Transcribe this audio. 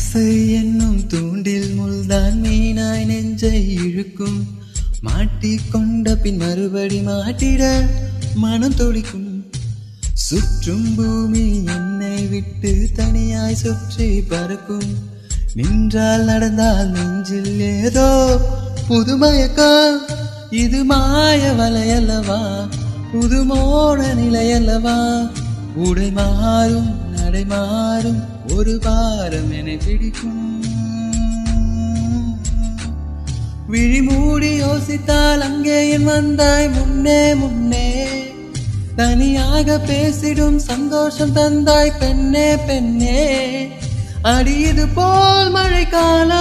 ஆசை என்னும் தூண்டில் முள்தான் மீனாய் நெஞ்சை இழுக்கும். மாட்டிக்கொண்ட பின் மறுபடி மாட்டிட மனம் துடிக்கும் சுற்றும் பூமி என்னை விட்டு தனியாய் சுற்றி பறக்கும். நின்றால் நடந்தால் நெஞ்சில் ஏதோ புதுமயக்கம் இது மாய வலையல்லவா? புது மோட நிலையல்லவா? உடை மாறும் நடைமாறும் ஒரு பாரம் என பிடிக்கும். விழிமூடி யோசித்தால் அங்கே என் வந்தாய் முன்னே முன்னே. தனியாக பேசிடும் சந்தோஷம் தந்தாய் பெண்ணே பெண்ணே. அடியது போல் மழை காண